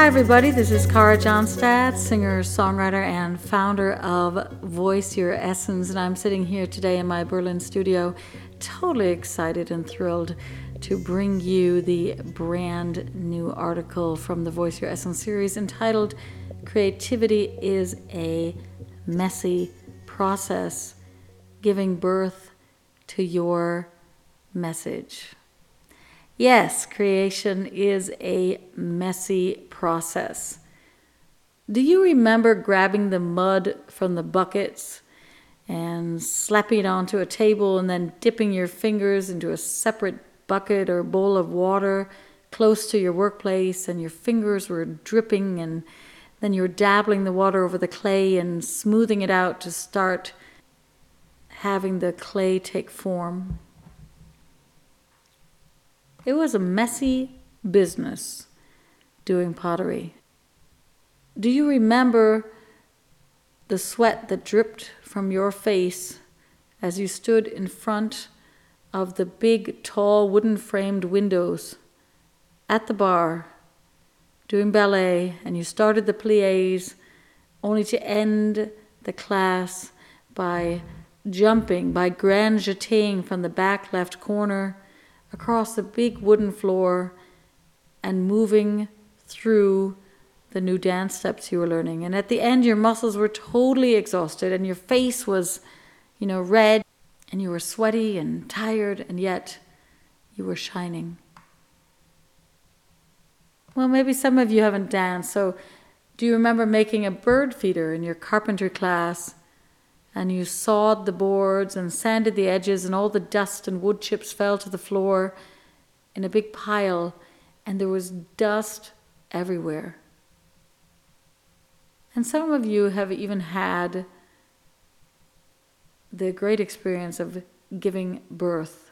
Hi, everybody. This is Kara Johnstad, singer, songwriter, and founder of Voice Your Essence. And I'm sitting here today in my Berlin studio, totally excited and thrilled to bring you the brand new article from the Voice Your Essence series entitled Creativity is a Messy Process Giving Birth to Your Message. Yes, creation is a messy process. Do you remember grabbing the mud from the buckets and slapping it onto a table and then dipping your fingers into a separate bucket or bowl of water close to your workplace and your fingers were dripping and then you were dabbling the water over the clay and smoothing it out to start having the clay take form? It was a messy business doing pottery. Do you remember the sweat that dripped from your face as you stood in front of the big, tall, wooden framed windows at the bar doing ballet and you started the plies only to end the class by jumping, by grand jeting from the back left corner across the big wooden floor and moving through the new dance steps you were learning. And at the end, your muscles were totally exhausted and your face was, you know, red and you were sweaty and tired, and yet you were shining. Well, maybe some of you haven't danced, so do you remember making a bird feeder in your carpentry class? And you sawed the boards and sanded the edges, and all the dust and wood chips fell to the floor in a big pile, and there was dust everywhere. And some of you have even had the great experience of giving birth.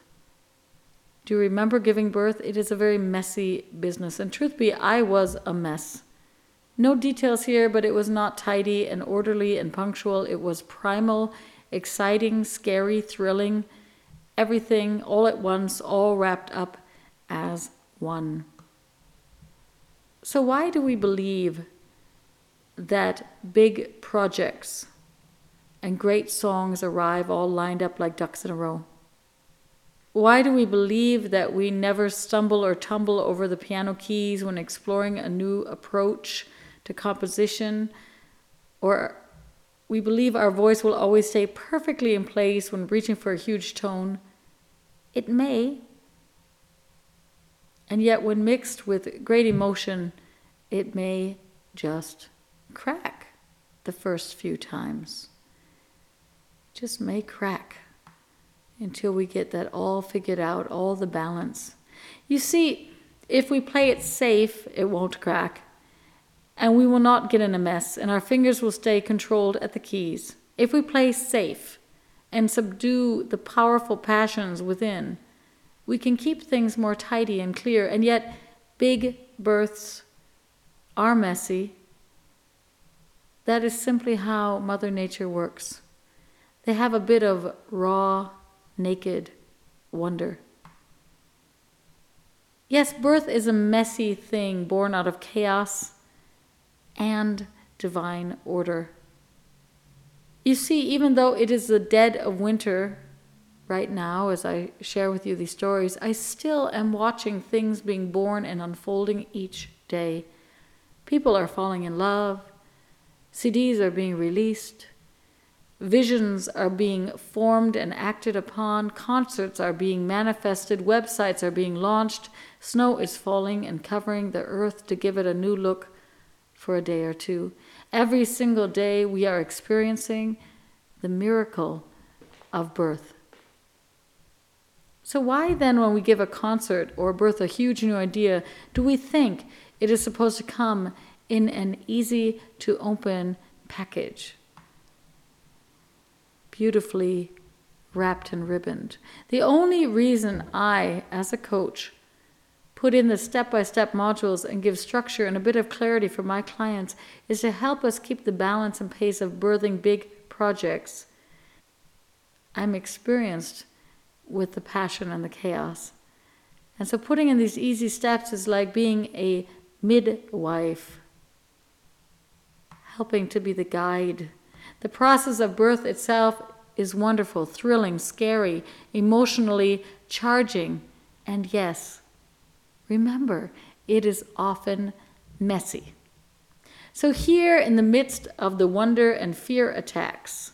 Do you remember giving birth? It is a very messy business. And truth be, I was a mess. No details here, but it was not tidy and orderly and punctual. It was primal, exciting, scary, thrilling, everything all at once, all wrapped up as one. So, why do we believe that big projects and great songs arrive all lined up like ducks in a row? Why do we believe that we never stumble or tumble over the piano keys when exploring a new approach to composition, or we believe our voice will always stay perfectly in place when reaching for a huge tone. It may. And yet, when mixed with great emotion, it may just crack the first few times. Just may crack until we get that all figured out, all the balance. You see, if we play it safe, it won't crack and we will not get in a mess, and our fingers will stay controlled at the keys. If we play safe and subdue the powerful passions within, we can keep things more tidy and clear, and yet big births are messy. That is simply how Mother Nature works. They have a bit of raw, naked wonder. Yes, birth is a messy thing born out of chaos and divine order. You see, even though it is the dead of winter right now, as I share with you these stories, I still am watching things being born and unfolding each day. People are falling in love, CDs are being released, visions are being formed and acted upon, concerts are being manifested, websites are being launched, snow is falling and covering the earth to give it a new look for a day or two. Every single day, we are experiencing the miracle of birth. So, why then, when we give a concert or birth a huge new idea, do we think it is supposed to come in an easy to open package? Beautifully wrapped and ribboned. The only reason I, as a coach, put in the step by step modules and give structure and a bit of clarity for my clients is to help us keep the balance and pace of birthing big projects. I'm experienced with the passion and the chaos. And so putting in these easy steps is like being a midwife, helping to be the guide. The process of birth itself is wonderful, thrilling, scary, emotionally charging, and yes, remember, it is often messy. So, here in the midst of the wonder and fear attacks,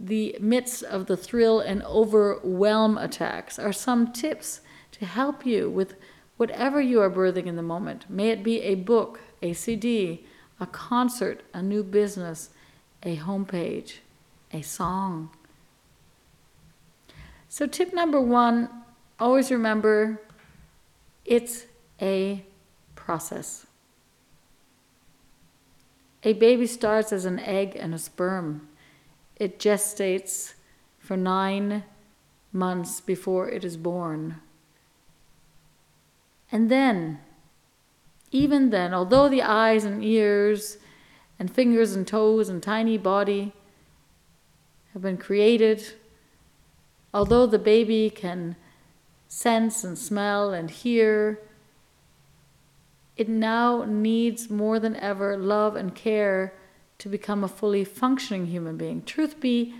the midst of the thrill and overwhelm attacks, are some tips to help you with whatever you are birthing in the moment. May it be a book, a CD, a concert, a new business, a homepage, a song. So, tip number one always remember it's a process. A baby starts as an egg and a sperm. It gestates for nine months before it is born. And then, even then, although the eyes and ears and fingers and toes and tiny body have been created, although the baby can sense and smell and hear, it now needs more than ever love and care to become a fully functioning human being. Truth be,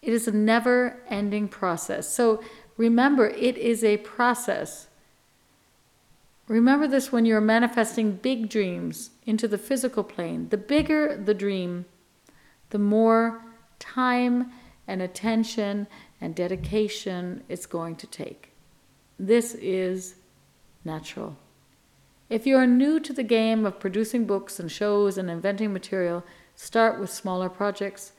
it is a never ending process. So remember, it is a process. Remember this when you're manifesting big dreams into the physical plane. The bigger the dream, the more time and attention and dedication it's going to take. This is natural. If you are new to the game of producing books and shows and inventing material, start with smaller projects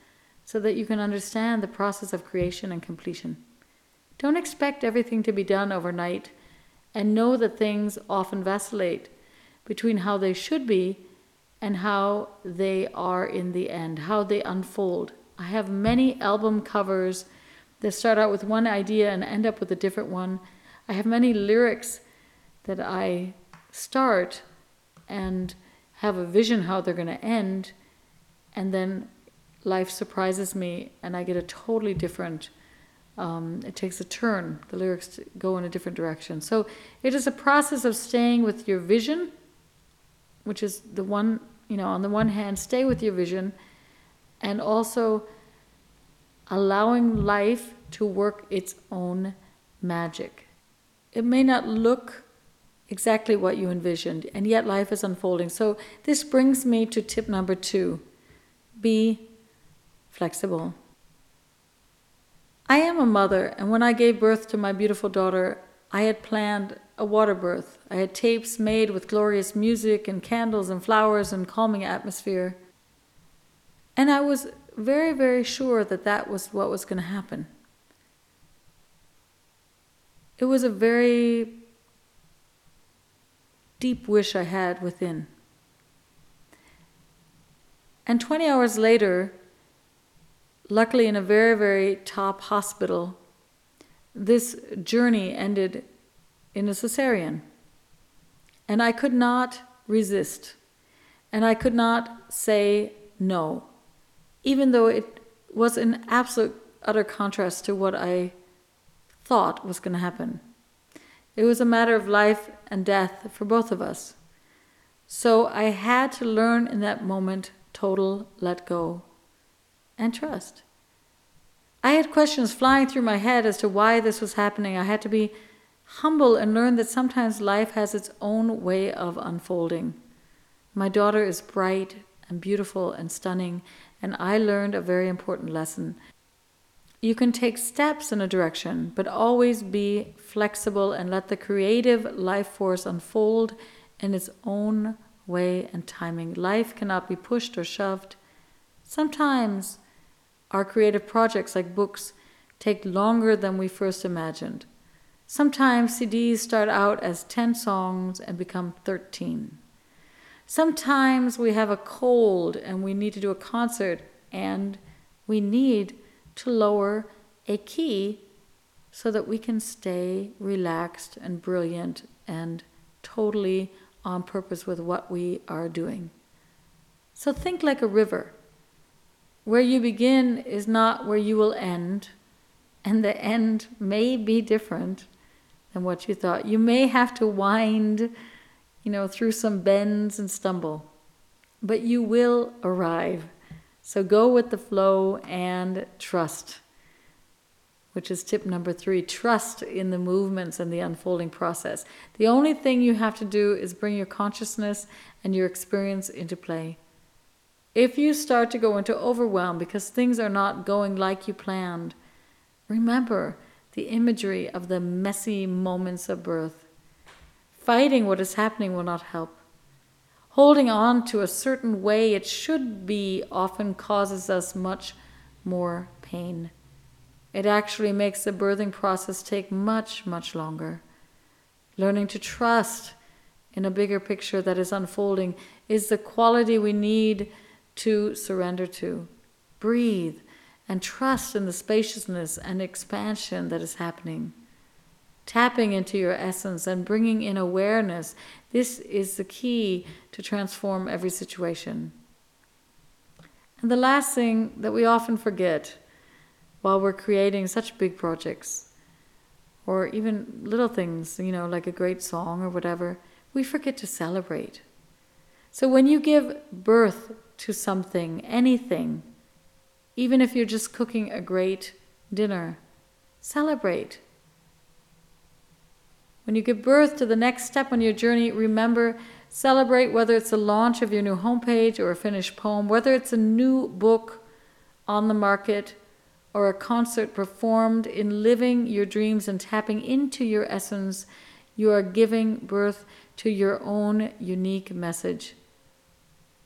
so that you can understand the process of creation and completion. Don't expect everything to be done overnight and know that things often vacillate between how they should be and how they are in the end, how they unfold. I have many album covers that start out with one idea and end up with a different one. I have many lyrics that I start and have a vision how they're going to end, and then life surprises me and I get a totally different um, it takes a turn. The lyrics go in a different direction. So it is a process of staying with your vision, which is the one, you know, on the one hand, stay with your vision, and also allowing life to work its own magic. It may not look exactly what you envisioned, and yet life is unfolding. So this brings me to tip number two be flexible. I am a mother, and when I gave birth to my beautiful daughter, I had planned a water birth. I had tapes made with glorious music and candles and flowers and calming atmosphere. And I was very, very sure that that was what was going to happen. It was a very deep wish I had within. And 20 hours later, luckily in a very, very top hospital, this journey ended in a cesarean. And I could not resist. And I could not say no, even though it was in absolute utter contrast to what I thought was going to happen. It was a matter of life and death for both of us. So I had to learn in that moment total let go and trust. I had questions flying through my head as to why this was happening. I had to be humble and learn that sometimes life has its own way of unfolding. My daughter is bright and beautiful and stunning, and I learned a very important lesson. You can take steps in a direction, but always be flexible and let the creative life force unfold in its own way and timing. Life cannot be pushed or shoved. Sometimes our creative projects, like books, take longer than we first imagined. Sometimes CDs start out as 10 songs and become 13. Sometimes we have a cold and we need to do a concert and we need to lower a key so that we can stay relaxed and brilliant and totally on purpose with what we are doing. So think like a river. Where you begin is not where you will end, and the end may be different than what you thought. You may have to wind you know, through some bends and stumble. But you will arrive. So go with the flow and trust, which is tip number three trust in the movements and the unfolding process. The only thing you have to do is bring your consciousness and your experience into play. If you start to go into overwhelm because things are not going like you planned, remember the imagery of the messy moments of birth. Fighting what is happening will not help. Holding on to a certain way it should be often causes us much more pain. It actually makes the birthing process take much, much longer. Learning to trust in a bigger picture that is unfolding is the quality we need to surrender to. Breathe and trust in the spaciousness and expansion that is happening. Tapping into your essence and bringing in awareness, this is the key to transform every situation. And the last thing that we often forget while we're creating such big projects, or even little things, you know, like a great song or whatever, we forget to celebrate. So when you give birth to something, anything, even if you're just cooking a great dinner, celebrate. When you give birth to the next step on your journey, remember, celebrate whether it's the launch of your new homepage or a finished poem, whether it's a new book on the market or a concert performed in living your dreams and tapping into your essence, you are giving birth to your own unique message.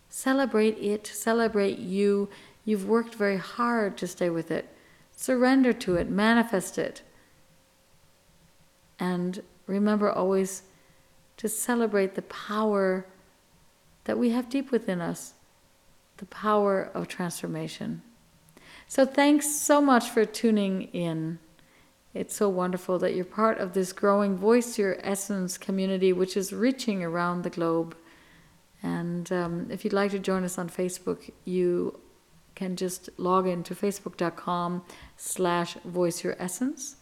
Celebrate it, celebrate you. You've worked very hard to stay with it. Surrender to it, manifest it. And remember always to celebrate the power that we have deep within us, the power of transformation. So, thanks so much for tuning in. It's so wonderful that you're part of this growing Voice Your Essence community, which is reaching around the globe. And um, if you'd like to join us on Facebook, you can just log into facebook.com slash voice your essence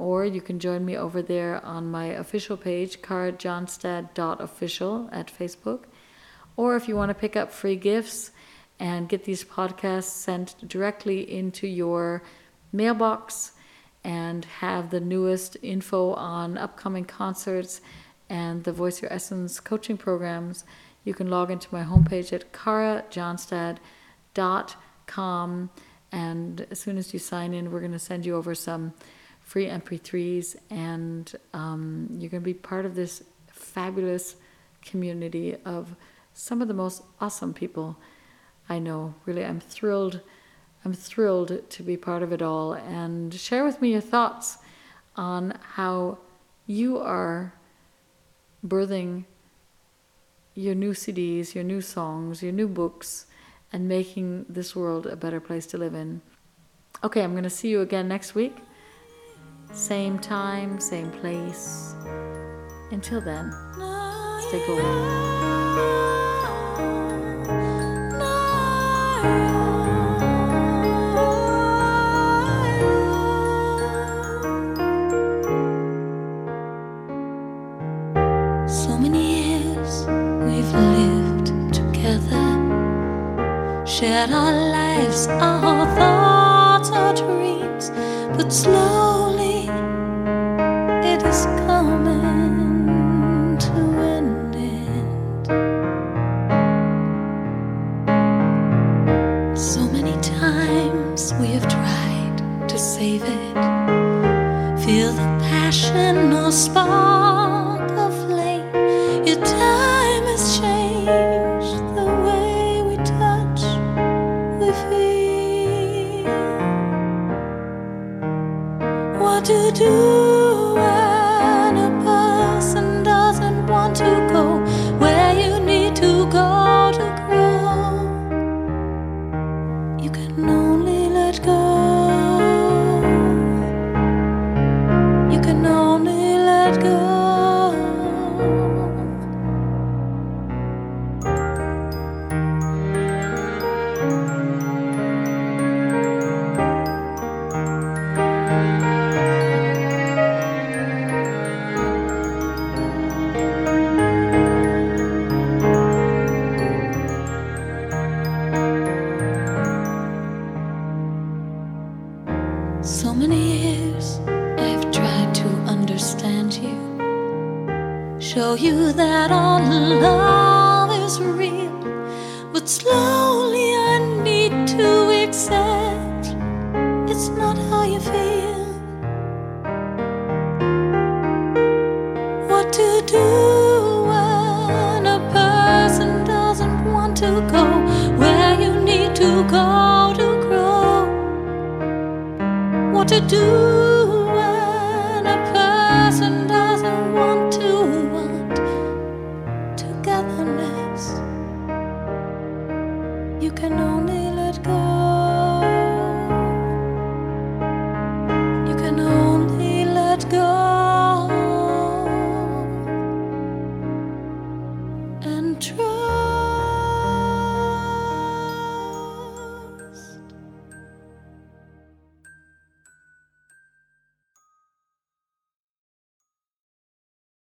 or you can join me over there on my official page karajohnstad.official at facebook or if you want to pick up free gifts and get these podcasts sent directly into your mailbox and have the newest info on upcoming concerts and the voice your essence coaching programs you can log into my homepage at karajohnstad.com. And as soon as you sign in, we're going to send you over some free MP3s, and um, you're going to be part of this fabulous community of some of the most awesome people I know. Really, I'm thrilled. I'm thrilled to be part of it all and share with me your thoughts on how you are birthing your new CDs, your new songs, your new books, and making this world a better place to live in. Okay, I'm going to see you again next week. Same time, same place. Until then, stay gold. So many years we've lived together, shared our lives, our thoughts, our dreams, but slowly feel the passion or spark of flame. Your time has changed the way we touch, we feel. What to do show you that our love is real. But slowly I need to accept it's not how you feel. What to do when a person doesn't want to go where you need to go to grow? What to do